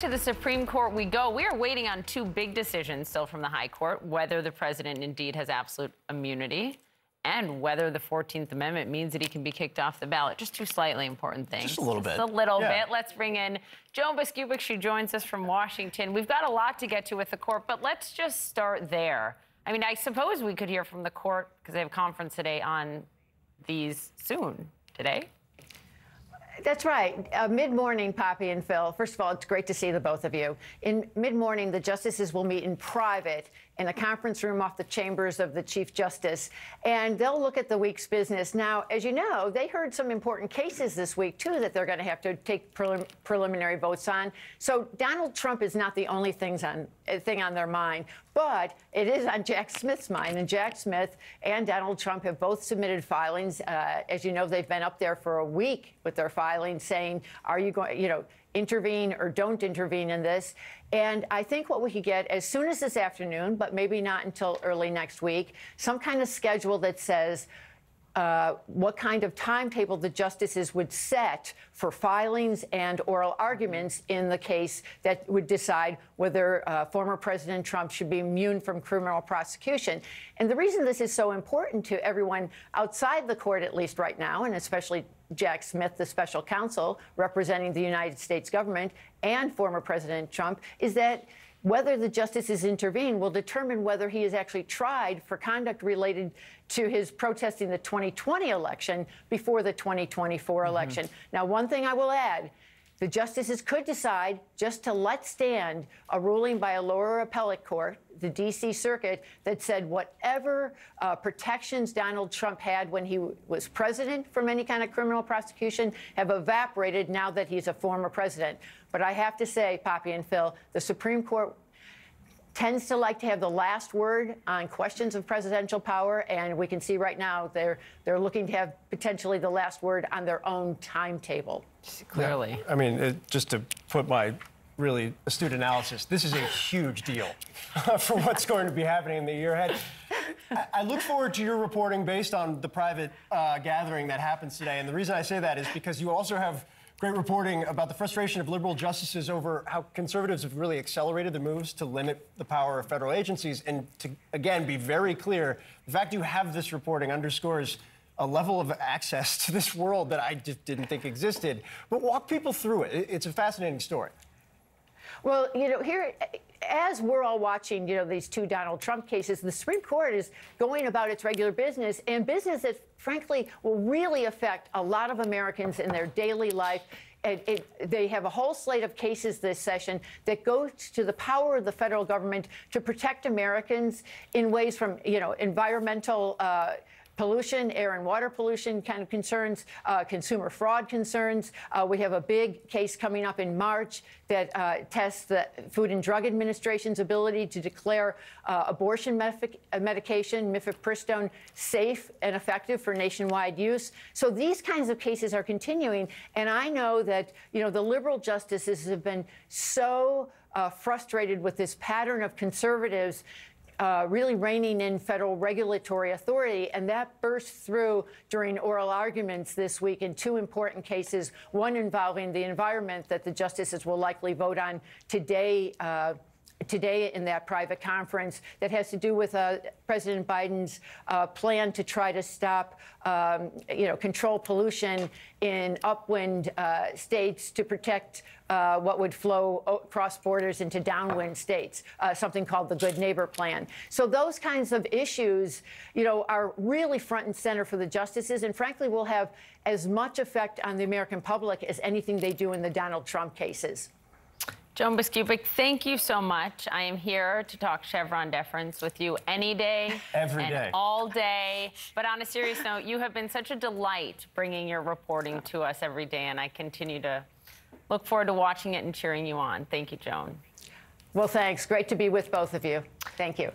To the Supreme Court we go. We are waiting on two big decisions still from the High Court whether the president indeed has absolute immunity and whether the 14th Amendment means that he can be kicked off the ballot. Just two slightly important things. Just a little bit. Just a little yeah. bit. Let's bring in Joan Biskupic. She joins us from Washington. We've got a lot to get to with the court, but let's just start there. I mean, I suppose we could hear from the court because they have conference today on these soon. Today? That's right. Uh, mid morning, Poppy and Phil. First of all, it's great to see the both of you. In mid morning, the justices will meet in private in a conference room off the chambers of the Chief Justice, and they'll look at the week's business. Now, as you know, they heard some important cases this week, too, that they're going to have to take prelim preliminary votes on. So Donald Trump is not the only things on, thing on their mind, but it is on Jack Smith's mind. And Jack Smith and Donald Trump have both submitted filings. Uh, as you know, they've been up there for a week with their filings saying, are you going, you know, intervene or don't intervene in this. And I think what we could get as soon as this afternoon, but maybe not until early next week, some kind of schedule that says, uh, what kind of timetable the justices would set for filings and oral arguments in the case that would decide whether uh, former President Trump should be immune from criminal prosecution. And the reason this is so important to everyone outside the court, at least right now, and especially Jack Smith, the special counsel representing the United States government, and former President Trump, is that whether the justices intervene will determine whether he is actually tried for conduct related to his protesting the 2020 election before the 2024 mm-hmm. election. Now, one thing I will add the justices could decide just to let stand a ruling by a lower appellate court, the D.C. Circuit, that said whatever uh, protections Donald Trump had when he was president from any kind of criminal prosecution have evaporated now that he's a former president. But I have to say, Poppy and Phil, the Supreme Court tends to like to have the last word on questions of presidential power, and we can see right now they're they're looking to have potentially the last word on their own timetable. Clearly, yeah. I mean, it, just to put my really astute analysis, this is a huge deal for what's going to be happening in the year ahead. I look forward to your reporting based on the private uh, gathering that happens today, and the reason I say that is because you also have Great reporting about the frustration of liberal justices over how conservatives have really accelerated the moves to limit the power of federal agencies. And to, again, be very clear, the fact you have this reporting underscores a level of access to this world that I just didn't think existed. But walk people through it. It's a fascinating story. Well, you know, here, as we're all watching, you know, these two Donald Trump cases, the Supreme Court is going about its regular business and business that frankly, will really affect a lot of Americans in their daily life. It, they have a whole slate of cases this session that go to the power of the federal government to protect Americans in ways from, you know, environmental. Uh, pollution, air and water pollution kind of concerns, uh, consumer fraud concerns. Uh, we have a big case coming up in March that uh, tests the Food and Drug Administration's ability to declare uh, abortion medication, mifepristone, safe and effective for nationwide use. So these kinds of cases are continuing, and I know that you know the liberal justices have been so uh, frustrated with this pattern of conservatives uh, really reining in federal regulatory authority. And that burst through during oral arguments this week in two important cases, one involving the environment that the justices will likely vote on today. Uh, today in that private conference that has to do with uh, President Biden's uh, plan to try to stop, um, you know, control pollution in upwind uh, states to protect uh, what would flow across borders into downwind states, uh, something called the Good Neighbor Plan. So those kinds of issues, you know, are really front and center for the justices, and frankly, will have as much effect on the American public as anything they do in the Donald Trump cases. Joan Biskupic, thank you so much. I am here to talk Chevron deference with you any day. Every and day. All day. But on a serious note, you have been such a delight bringing your reporting to us every day, and I continue to look forward to watching it and cheering you on. Thank you, Joan. Well, thanks. Great to be with both of you. Thank you.